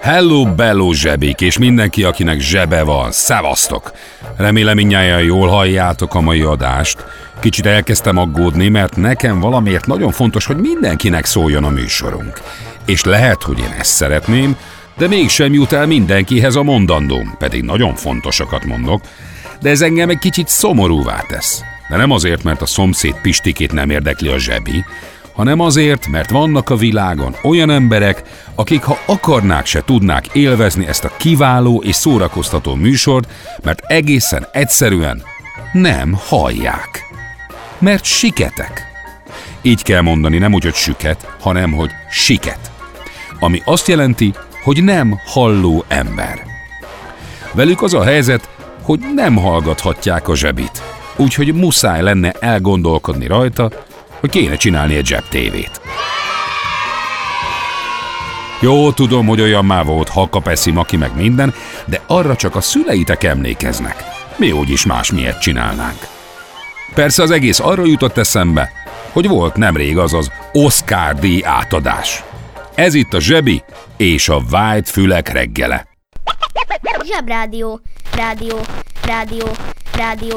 Hello, bello zsebik, és mindenki, akinek zsebe van, szevasztok! Remélem mindnyáján jól halljátok a mai adást. Kicsit elkezdtem aggódni, mert nekem valamiért nagyon fontos, hogy mindenkinek szóljon a műsorunk. És lehet, hogy én ezt szeretném, de mégsem jut el mindenkihez a mondandóm, pedig nagyon fontosakat mondok, de ez engem egy kicsit szomorúvá tesz. De nem azért, mert a szomszéd Pistikét nem érdekli a zsebi, hanem azért, mert vannak a világon olyan emberek, akik ha akarnák se tudnák élvezni ezt a kiváló és szórakoztató műsort, mert egészen egyszerűen nem hallják. Mert siketek. Így kell mondani, nem úgy, hogy süket, hanem hogy siket. Ami azt jelenti, hogy nem halló ember. Velük az a helyzet, hogy nem hallgathatják a zsebit, úgyhogy muszáj lenne elgondolkodni rajta, hogy kéne csinálni egy zsebtévét. Jó, tudom, hogy olyan már volt hakapeszi, maki meg minden, de arra csak a szüleitek emlékeznek. Mi úgyis más miért csinálnánk. Persze az egész arra jutott eszembe, hogy volt nemrég az az Oscar díj átadás. Ez itt a zsebi és a vájt fülek reggele. Zsebrádió, rádió, rádió, rádió.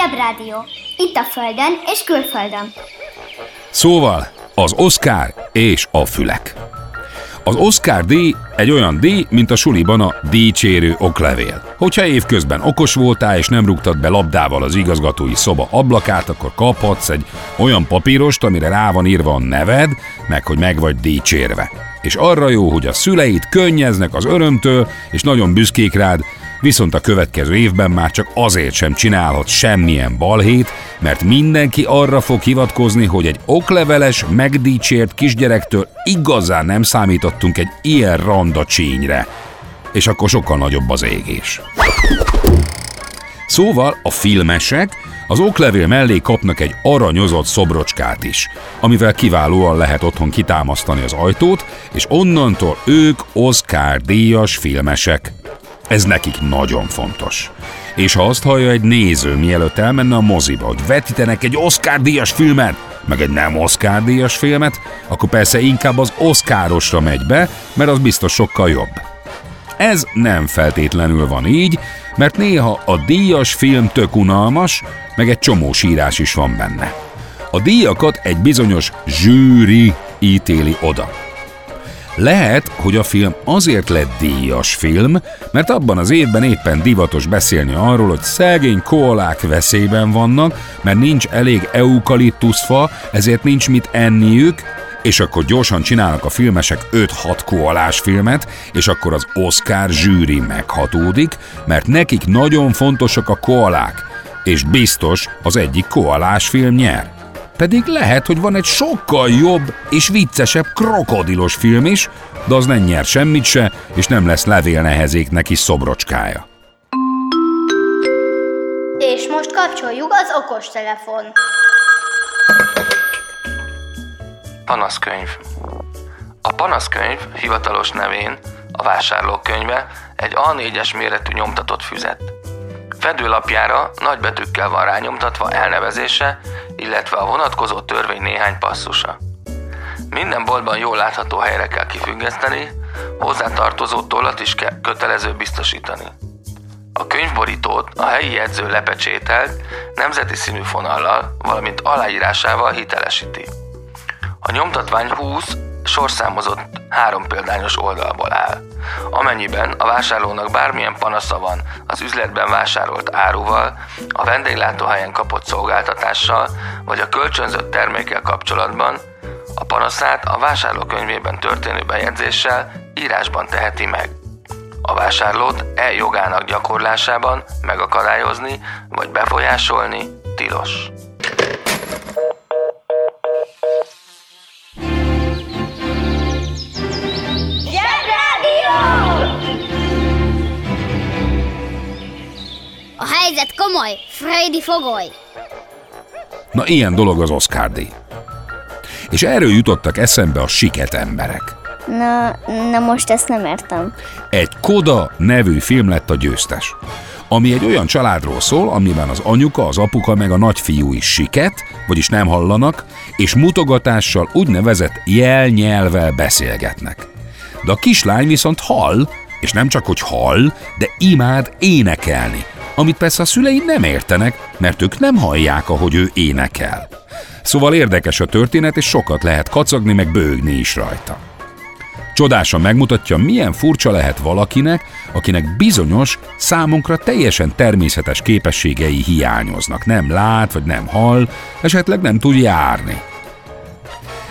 Zsebrádió. Itt a Földön és külföldön. Szóval az Oscar és a fülek. Az Oscar díj egy olyan díj, mint a suliban a díjcsérő oklevél. Hogyha évközben okos voltál és nem rúgtad be labdával az igazgatói szoba ablakát, akkor kaphatsz egy olyan papírost, amire rá van írva a neved, meg hogy meg vagy díjcsérve. És arra jó, hogy a szüleid könnyeznek az örömtől, és nagyon büszkék rád, viszont a következő évben már csak azért sem csinálhat semmilyen balhét, mert mindenki arra fog hivatkozni, hogy egy okleveles, megdícsért kisgyerektől igazán nem számítottunk egy ilyen randa csínyre. És akkor sokkal nagyobb az égés. Szóval a filmesek az oklevél mellé kapnak egy aranyozott szobrocskát is, amivel kiválóan lehet otthon kitámasztani az ajtót, és onnantól ők Oscar díjas filmesek. Ez nekik nagyon fontos. És ha azt hallja egy néző, mielőtt elmenne a moziba, hogy vetítenek egy Oscar díjas filmet, meg egy nem Oscar díjas filmet, akkor persze inkább az Oscarosra megy be, mert az biztos sokkal jobb. Ez nem feltétlenül van így, mert néha a díjas film tök unalmas, meg egy csomó sírás is van benne. A díjakat egy bizonyos zsűri ítéli oda. Lehet, hogy a film azért lett díjas film, mert abban az évben éppen divatos beszélni arról, hogy szegény koalák veszélyben vannak, mert nincs elég eukaliptuszfa, ezért nincs mit enniük, és akkor gyorsan csinálnak a filmesek 5-6 koalás filmet, és akkor az Oscar zsűri meghatódik, mert nekik nagyon fontosak a koalák, és biztos az egyik koalás film nyer. Pedig lehet, hogy van egy sokkal jobb és viccesebb krokodilos film is, de az nem nyer semmit se, és nem lesz levélnehezéknek is szobrocskája. És most kapcsoljuk az okostelefon. Panaszkönyv A panaszkönyv hivatalos nevén a vásárlókönyve egy A4-es méretű nyomtatott füzet. Fedőlapjára nagybetűkkel van rányomtatva elnevezése, illetve a vonatkozó törvény néhány passzusa. Minden boltban jól látható helyre kell kifüggeszteni, hozzátartozó tollat is kell kötelező biztosítani. A könyvborítót a helyi jegyző lepecsételt nemzeti színű fonallal, valamint aláírásával hitelesíti. A nyomtatvány 20 sorszámozott három példányos oldalból áll. Amennyiben a vásárlónak bármilyen panasza van az üzletben vásárolt áruval, a vendéglátóhelyen kapott szolgáltatással vagy a kölcsönzött termékkel kapcsolatban, a panaszát a vásárlókönyvében történő bejegyzéssel írásban teheti meg. A vásárlót e jogának gyakorlásában megakadályozni vagy befolyásolni tilos. Helyzet komoly, Freddy fogoly. Na ilyen dolog az Oscar díj. És erről jutottak eszembe a siket emberek. Na, na most ezt nem értem. Egy Koda nevű film lett a győztes, ami egy olyan családról szól, amiben az anyuka, az apuka meg a nagyfiú is siket, vagyis nem hallanak, és mutogatással úgynevezett jelnyelvel beszélgetnek. De a kislány viszont hall, és nem csak hogy hall, de imád énekelni, amit persze a szülei nem értenek, mert ők nem hallják, ahogy ő énekel. Szóval érdekes a történet, és sokat lehet kacagni, meg bőgni is rajta. Csodásan megmutatja, milyen furcsa lehet valakinek, akinek bizonyos, számunkra teljesen természetes képességei hiányoznak. Nem lát, vagy nem hall, esetleg nem tud járni.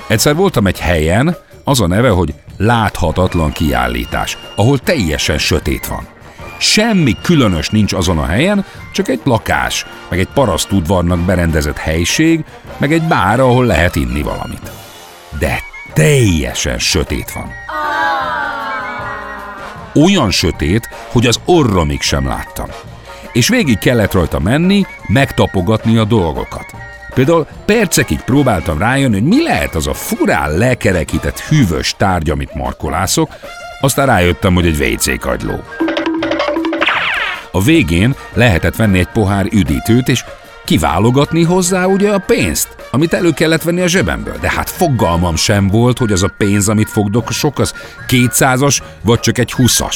Egyszer voltam egy helyen, az a neve, hogy láthatatlan kiállítás, ahol teljesen sötét van. Semmi különös nincs azon a helyen, csak egy lakás, meg egy parasztudvarnak berendezett helység, meg egy bár, ahol lehet inni valamit. De teljesen sötét van. Olyan sötét, hogy az orromig sem láttam. És végig kellett rajta menni, megtapogatni a dolgokat. Például percekig próbáltam rájönni, hogy mi lehet az a furán lekerekített hűvös tárgy, amit markolászok, aztán rájöttem, hogy egy WC kagyló. A végén lehetett venni egy pohár üdítőt, és kiválogatni hozzá ugye a pénzt, amit elő kellett venni a zsebemből. De hát fogalmam sem volt, hogy az a pénz, amit fogdosok, az 200-as, vagy csak egy 20-as.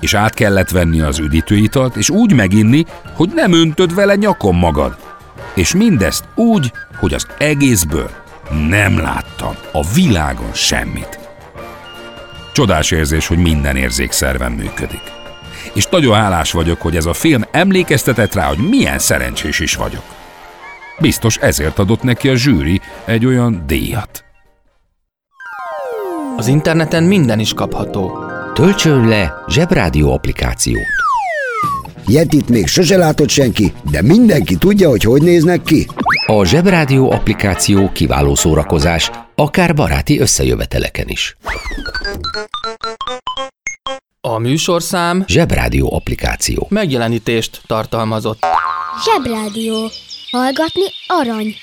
És át kellett venni az üdítőitalt, és úgy meginni, hogy nem öntöd vele nyakon magad. És mindezt úgy, hogy az egészből nem láttam a világon semmit. Csodás érzés, hogy minden érzékszervem működik. És nagyon hálás vagyok, hogy ez a film emlékeztetett rá, hogy milyen szerencsés is vagyok. Biztos ezért adott neki a zsűri egy olyan díjat. Az interneten minden is kapható. Töltsön le Zsebrádió applikációt. Yetit még sose látott senki, de mindenki tudja, hogy hogy néznek ki. A Zsebrádió applikáció kiváló szórakozás, akár baráti összejöveteleken is. A műsorszám Zsebrádió applikáció. megjelenítést tartalmazott. Zsebrádió. Hallgatni arany.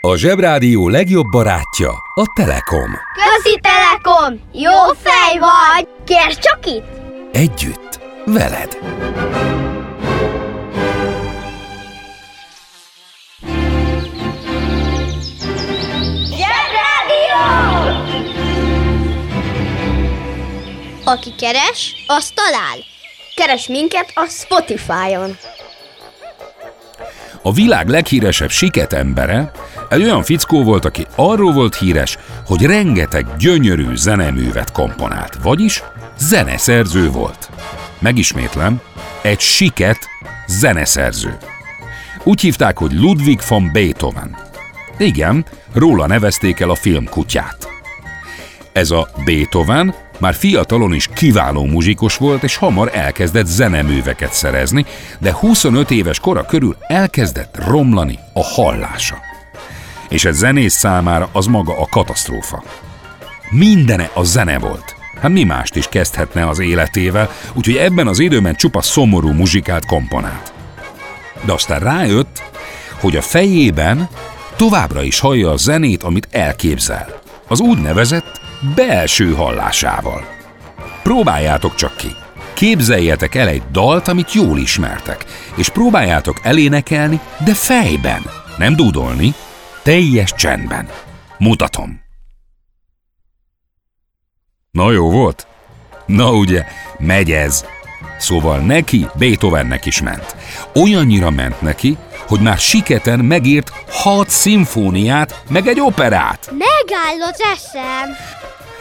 A Zsebrádió legjobb barátja a Telekom. Közi Telekom! Jó fej vagy! Kérd csak itt! Együtt, veled. Aki keres, az talál. Keres minket a Spotify-on. A világ leghíresebb siket embere egy olyan fickó volt, aki arról volt híres, hogy rengeteg gyönyörű zeneművet komponált, vagyis zeneszerző volt. Megismétlem, egy siket zeneszerző. Úgy hívták, hogy Ludwig von Beethoven. Igen, róla nevezték el a film kutyát. Ez a Beethoven már fiatalon is kiváló muzsikus volt, és hamar elkezdett zeneműveket szerezni, de 25 éves kora körül elkezdett romlani a hallása. És egy zenész számára az maga a katasztrófa. Mindene a zene volt. Hát mi mást is kezdhetne az életével, úgyhogy ebben az időben csupa szomorú muzsikát komponált. De aztán rájött, hogy a fejében továbbra is hallja a zenét, amit elképzel. Az úgynevezett belső hallásával. Próbáljátok csak ki. Képzeljetek el egy dalt, amit jól ismertek, és próbáljátok elénekelni, de fejben, nem dúdolni, teljes csendben. Mutatom. Na jó volt? Na ugye, megy ez. Szóval neki Beethovennek is ment. Olyannyira ment neki, hogy már siketen megírt hat szimfóniát, meg egy operát. Megáll az eszem.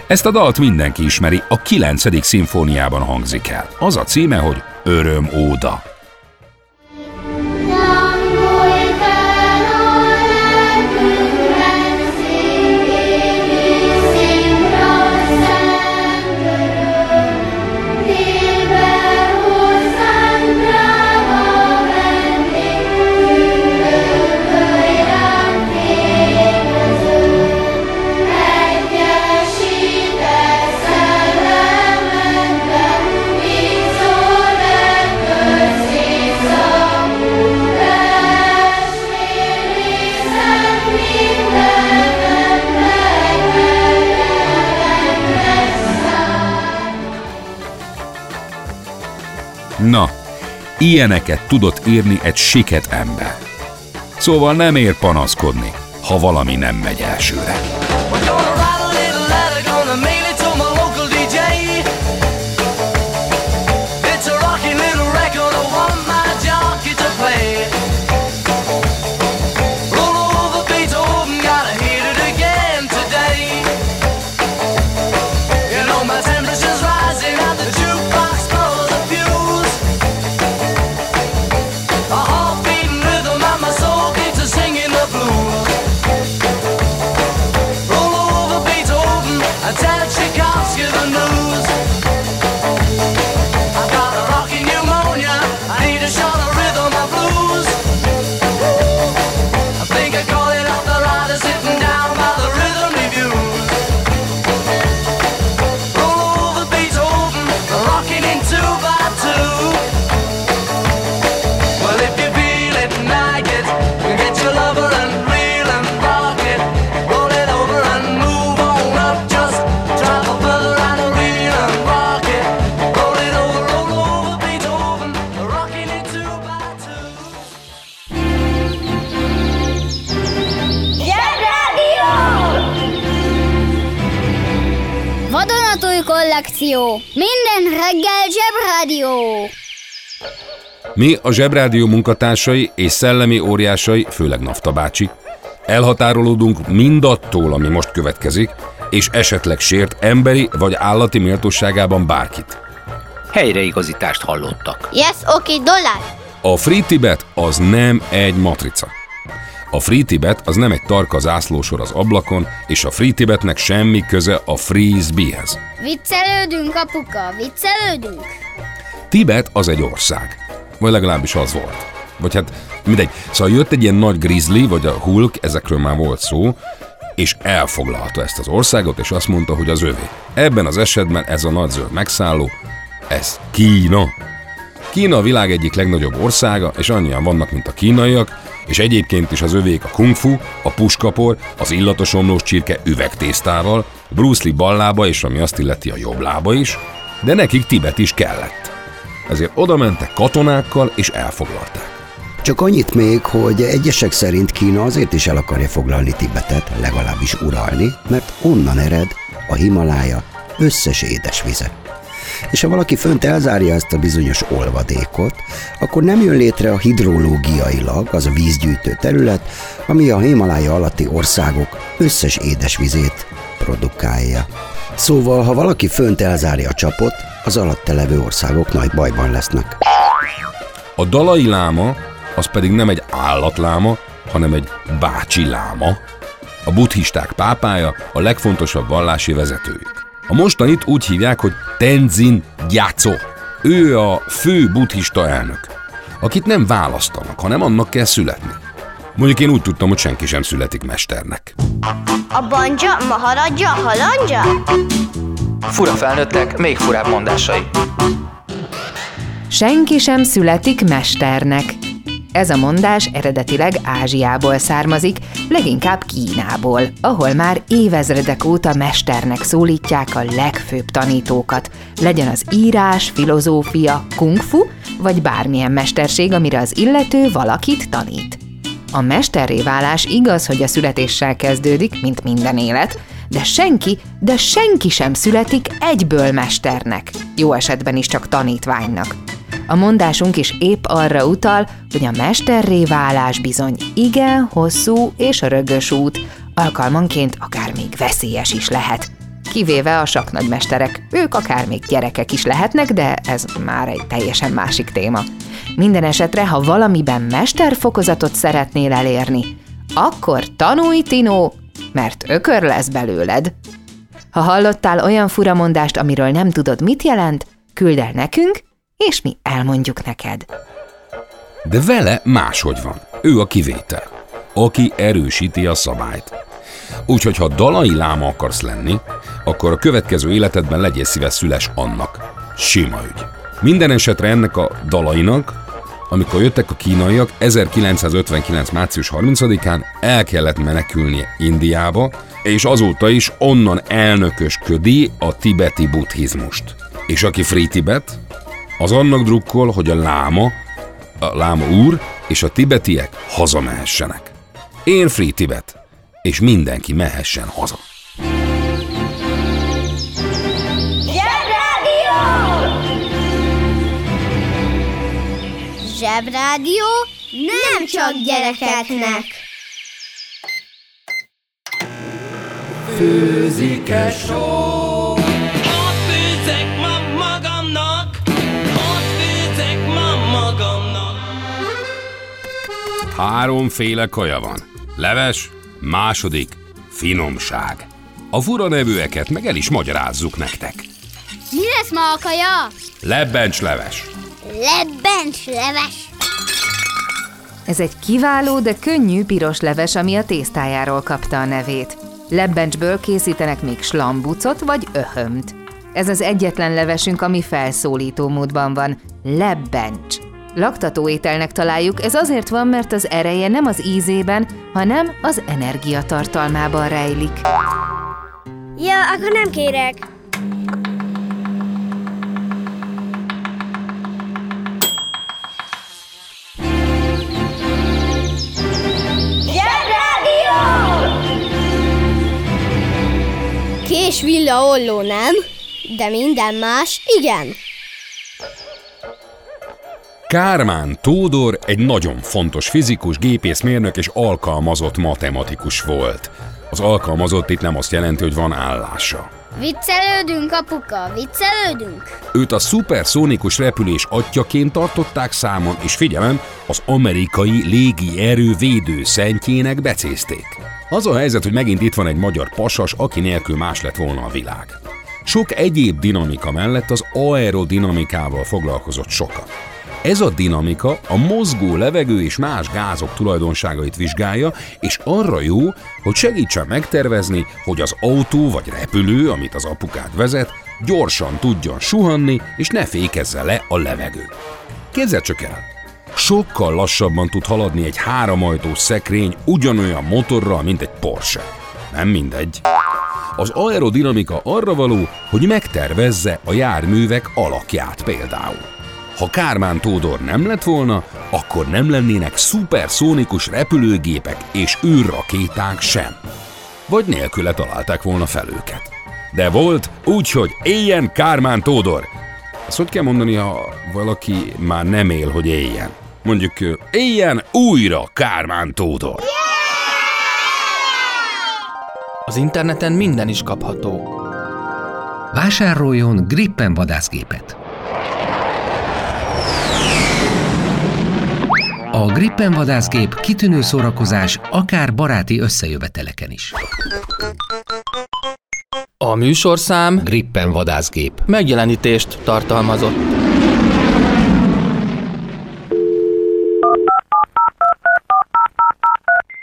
Ezt a dalt mindenki ismeri, a 9. szimfóniában hangzik el. Az a címe, hogy Öröm óda. Na, ilyeneket tudott írni egy siket ember. Szóval nem ér panaszkodni, ha valami nem megy elsőre. Vadonatúj Mi a Zsebrádió munkatársai és szellemi óriásai, főleg Nafta bácsi, elhatárolódunk mindattól, ami most következik, és esetleg sért emberi vagy állati méltóságában bárkit. Helyreigazítást hallottak. Yes, oké, okay, dollár. A Free Tibet az nem egy matrica. A Free Tibet az nem egy tarka zászlósor az ablakon, és a Free Tibetnek semmi köze a Frisbeehez. Viccelődünk, apuka, viccelődünk. Tibet az egy ország. Vagy legalábbis az volt. Vagy hát mindegy. Szóval jött egy ilyen nagy grizzly, vagy a Hulk, ezekről már volt szó, és elfoglalta ezt az országot, és azt mondta, hogy az övé. Ebben az esetben ez a nagy zöld megszálló, ez Kína. Kína a világ egyik legnagyobb országa, és annyian vannak, mint a kínaiak, és egyébként is az övék a kung fu, a puskapor, az illatos omlós csirke üvegtésztával, Bruce Lee ballába és ami azt illeti a jobb lába is, de nekik Tibet is kellett. Ezért oda mentek katonákkal és elfoglalták. Csak annyit még, hogy egyesek szerint Kína azért is el akarja foglalni Tibetet, legalábbis uralni, mert onnan ered a Himalája összes édesvize. és ha valaki fönt elzárja ezt a bizonyos olvadékot, akkor nem jön létre a hidrológiailag az a vízgyűjtő terület, ami a Himalája alatti országok összes édesvizét produkálja. Szóval, ha valaki fönt elzárja a csapot, az alatte levő országok nagy bajban lesznek. A dalai láma az pedig nem egy állatláma, hanem egy bácsi láma, a buddhisták pápája, a legfontosabb vallási vezetőjük. A mostanit úgy hívják, hogy Tenzin Gyatso. Ő a fő buddhista elnök, akit nem választanak, hanem annak kell születni. Mondjuk én úgy tudtam, hogy senki sem születik mesternek. A banja, maharadja, halandja? Fura felnőttek, még furább mondásai. Senki sem születik mesternek. Ez a mondás eredetileg Ázsiából származik, leginkább Kínából, ahol már évezredek óta mesternek szólítják a legfőbb tanítókat, legyen az írás, filozófia, kung fu, vagy bármilyen mesterség, amire az illető valakit tanít. A mesterré válás igaz, hogy a születéssel kezdődik, mint minden élet, de senki, de senki sem születik egyből mesternek, jó esetben is csak tanítványnak. A mondásunk is épp arra utal, hogy a mesterré válás bizony igen hosszú és rögös út, alkalmanként akár még veszélyes is lehet. Kivéve a saknagymesterek, ők akár még gyerekek is lehetnek, de ez már egy teljesen másik téma. Minden esetre, ha valamiben mesterfokozatot szeretnél elérni, akkor tanulj, Tino, mert ökör lesz belőled. Ha hallottál olyan furamondást, amiről nem tudod, mit jelent, küld el nekünk, és mi elmondjuk neked. De vele máshogy van. Ő a kivétel, aki erősíti a szabályt. Úgyhogy ha dalai láma akarsz lenni, akkor a következő életedben legyél szíves szüles annak. Sima ügy. Minden esetre ennek a dalainak, amikor jöttek a kínaiak, 1959. március 30-án el kellett menekülnie Indiába, és azóta is onnan elnökösködi a tibeti buddhizmust. És aki Free Tibet, az annak drukkol, hogy a láma, a láma úr és a tibetiek hazamehessenek. Én Free Tibet, és mindenki mehessen haza. Zsebrádió nem csak gyerekeknek. Főzik-e só? Ott főzek ma magamnak, ott főzek ma magamnak. Háromféle kaja van. Leves, második, finomság. A fura nevűeket meg el is magyarázzuk nektek. Mi lesz ma a kaja? Lebbencs leves. Lebbencs leves. Ez egy kiváló, de könnyű piros leves, ami a tésztájáról kapta a nevét. Lebbencsből készítenek még slambucot vagy öhömt. Ez az egyetlen levesünk, ami felszólító módban van. Lebbencs. Laktató ételnek találjuk, ez azért van, mert az ereje nem az ízében, hanem az energiatartalmában rejlik. Ja, akkor nem kérek. Kés villa olló nem, de minden más igen. Kármán Tódor egy nagyon fontos fizikus, gépészmérnök és alkalmazott matematikus volt. Az alkalmazott itt nem azt jelenti, hogy van állása. Viccelődünk, apuka, viccelődünk. Őt a szuperszónikus repülés atyaként tartották számon, és figyelem, az amerikai légi erő védő szentjének becézték. Az a helyzet, hogy megint itt van egy magyar pasas, aki nélkül más lett volna a világ. Sok egyéb dinamika mellett az aerodinamikával foglalkozott sokat. Ez a dinamika a mozgó levegő és más gázok tulajdonságait vizsgálja, és arra jó, hogy segítsen megtervezni, hogy az autó vagy repülő, amit az apukát vezet, gyorsan tudjon suhanni, és ne fékezze le a levegő. Képzeld csak el, sokkal lassabban tud haladni egy háromajtós szekrény ugyanolyan motorral, mint egy Porsche. Nem mindegy. Az aerodinamika arra való, hogy megtervezze a járművek alakját például. Ha Kármán Tódor nem lett volna, akkor nem lennének szuperszónikus repülőgépek és űrrakéták sem. Vagy nélküle találták volna fel őket. De volt, úgyhogy éljen Kármán Tódor! Azt hogy kell mondani, ha valaki már nem él, hogy éljen? Mondjuk éljen újra Kármán Tódor. Az interneten minden is kapható. Vásároljon Gripen vadászgépet. A Gripen vadászgép kitűnő szórakozás akár baráti összejöveteleken is. A műsorszám Gripen vadászgép. megjelenítést tartalmazott.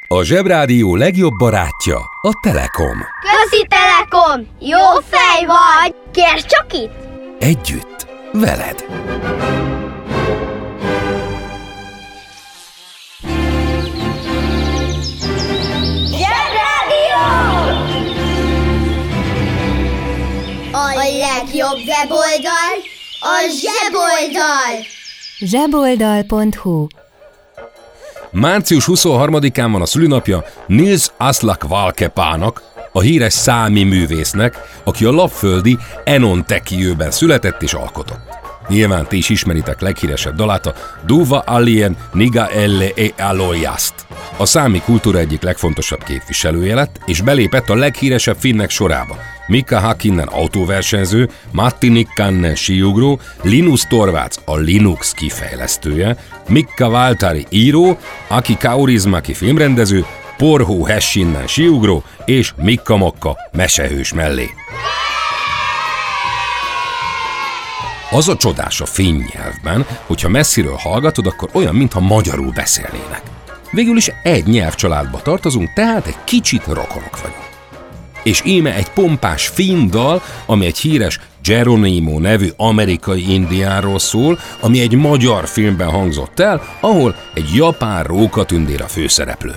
A Zsebrádió legjobb barátja a Telekom. Közi Telekom! Jó fej vagy! Kérd csak itt! Együtt, veled. Legjobb weboldal a zseboldal! zseboldal.hu Március 23-án van a szülinapja Nils Aslak Valkepának, a híres számi művésznek, aki a lapföldi Enontekiőben született és alkotott. Nyilván ti is ismeritek leghíresebb dalát, a Duva Alien Niga Elle e Aloyast. A számi kultúra egyik legfontosabb képviselője lett, és belépett a leghíresebb finnek sorába. Mika Hakkinen autóversenyző, Matti Nikkanen síugró, Linus Torvalds a Linux kifejlesztője, Mikka Valtari író, Aki Kaurismaki filmrendező, Porhó Hessinnen síugró és Mikka Mokka mesehős mellé. Az a csodás a finn nyelvben, hogyha messziről hallgatod, akkor olyan, mintha magyarul beszélnének. Végül is egy nyelvcsaládba tartozunk, tehát egy kicsit rokonok vagyunk. És íme egy pompás finn dal, ami egy híres Geronimo nevű amerikai indiáról szól, ami egy magyar filmben hangzott el, ahol egy japán rókatündér a főszereplő.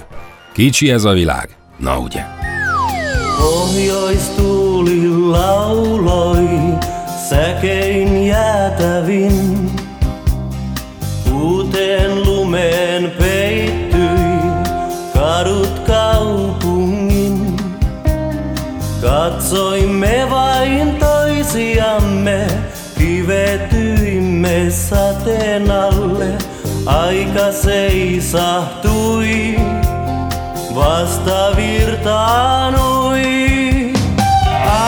Kicsi ez a világ? Na ugye. Säkein jäätävin. Katsoimme vain toisiamme, kivetyimme sateen alle. Aika seisahtui, vasta virtaanui.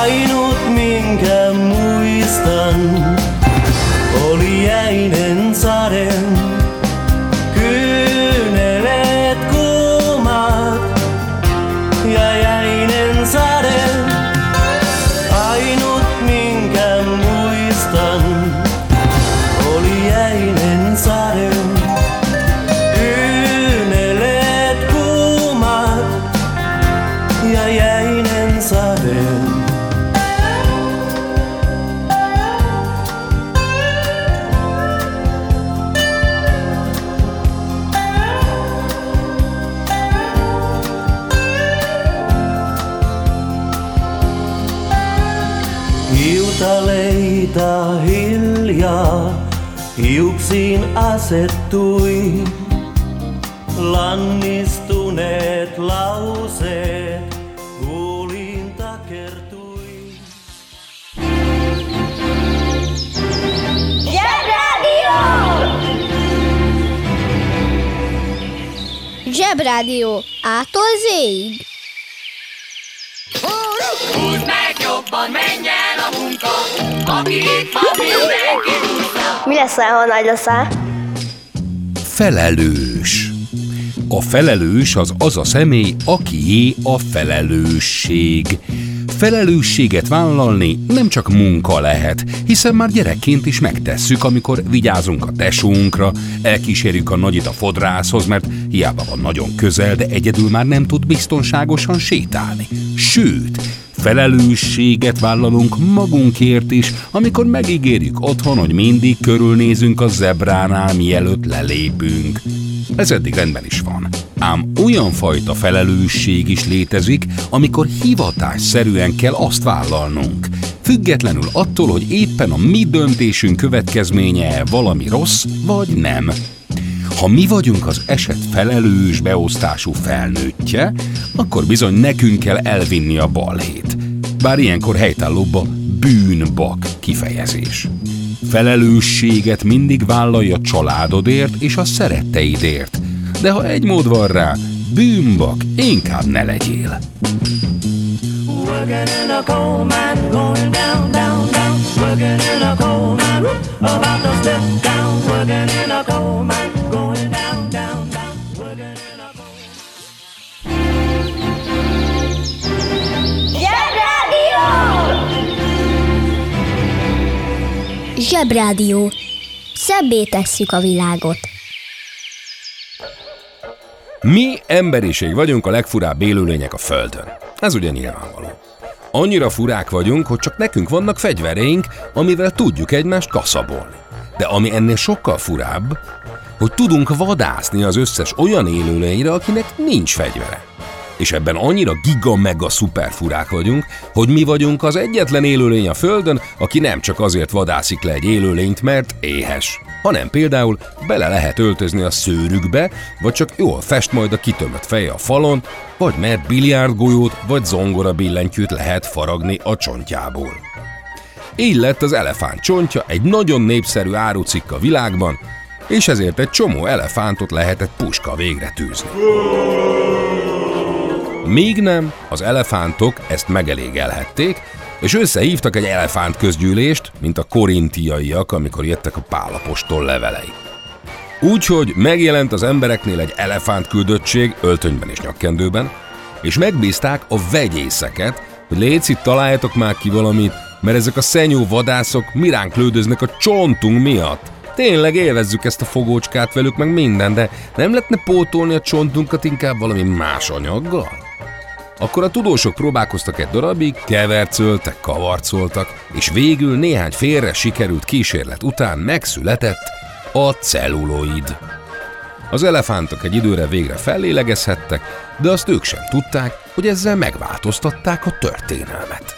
Ainut minkä muistan oli jäinen asettui. Lannistuneet lauseet takertui. Zsebrádió! Zsebrádió ától zéig. Húzd meg jobban, menj el a munka, aki itt van, mindenki. Mi leszel, ha nagy leszel? Felelős. A felelős az az a személy, akié a felelősség. Felelősséget vállalni nem csak munka lehet, hiszen már gyerekként is megtesszük, amikor vigyázunk a tesónkra, elkísérjük a nagyit a fodrászhoz, mert hiába van nagyon közel, de egyedül már nem tud biztonságosan sétálni. Sőt, felelősséget vállalunk magunkért is, amikor megígérjük otthon, hogy mindig körülnézünk a zebránál, mielőtt lelépünk. Ez eddig rendben is van. Ám olyan fajta felelősség is létezik, amikor hivatásszerűen kell azt vállalnunk. Függetlenül attól, hogy éppen a mi döntésünk következménye valami rossz, vagy nem. Ha mi vagyunk az eset felelős beosztású felnőttje, akkor bizony nekünk kell elvinni a balhét. Bár ilyenkor helytállóbb a bűnbak kifejezés. Felelősséget mindig vállalj a családodért és a szeretteidért. De ha egy mód van rá, bűnbak, inkább ne legyél. Working in a coal mine, about to step down. Working in a coal mine, coal Zsebrádió. Szebbé tesszük a világot. Mi emberiség vagyunk a legfurább élőlények a Földön. Ez ugye nyilvánvaló. Annyira furák vagyunk, hogy csak nekünk vannak fegyvereink, amivel tudjuk egymást kaszabolni. De ami ennél sokkal furább, hogy tudunk vadászni az összes olyan élőlényre, akinek nincs fegyvere. És ebben annyira giga mega szuper furák vagyunk, hogy mi vagyunk az egyetlen élőlény a Földön, aki nem csak azért vadászik le egy élőlényt, mert éhes, hanem például bele lehet öltözni a szőrükbe, vagy csak jól fest majd a kitömött feje a falon, vagy mert biliárdgolyót vagy zongora billentyűt lehet faragni a csontjából. Így lett az elefánt csontja egy nagyon népszerű árucikk a világban, és ezért egy csomó elefántot lehetett puska végre tűzni. Míg nem, az elefántok ezt megelégelhették, és összehívtak egy elefánt közgyűlést, mint a korintiaiak, amikor jöttek a pálapostól levelei. Úgyhogy megjelent az embereknél egy elefánt küldöttség öltönyben és nyakkendőben, és megbízták a vegyészeket, hogy itt találjatok már ki valamit, mert ezek a szenyó vadászok miránk lődöznek a csontunk miatt. Tényleg élvezzük ezt a fogócskát velük, meg minden, de nem lehetne pótolni a csontunkat inkább valami más anyaggal? Akkor a tudósok próbálkoztak egy darabig, kevercöltek, kavarcoltak, és végül néhány félre sikerült kísérlet után megszületett a celluloid. Az elefántok egy időre végre fellélegezhettek, de azt ők sem tudták, hogy ezzel megváltoztatták a történelmet.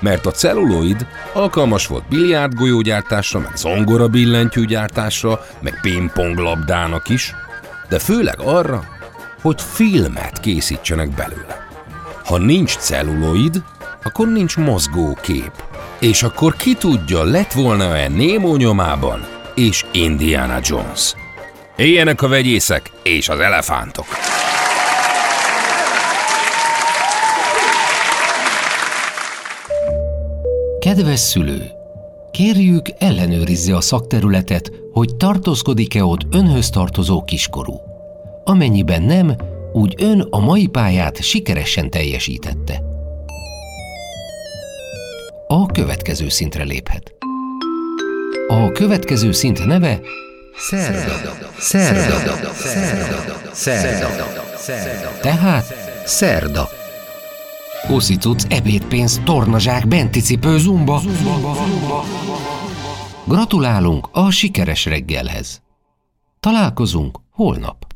Mert a celluloid alkalmas volt biliárdgolyógyártásra, meg zongora billentyűgyártásra, meg pingponglabdának is, de főleg arra, hogy filmet készítsenek belőle. Ha nincs celluloid, akkor nincs mozgókép. És akkor ki tudja, lett volna-e Nemo nyomában és Indiana Jones. Éljenek a vegyészek és az elefántok! Kedves szülő! Kérjük, ellenőrizze a szakterületet, hogy tartózkodik-e ott önhöz tartozó kiskorú. Amennyiben nem, úgy ön a mai pályát sikeresen teljesítette. A következő szintre léphet. A következő szint neve Szerda. Szerda. Szerda. Szerda. Szerda. Tehát Szerda. Uszicuc, ebédpénz, tornazsák, benti cipő, zumba. zumba, zumba. Gratulálunk a sikeres reggelhez. Találkozunk holnap.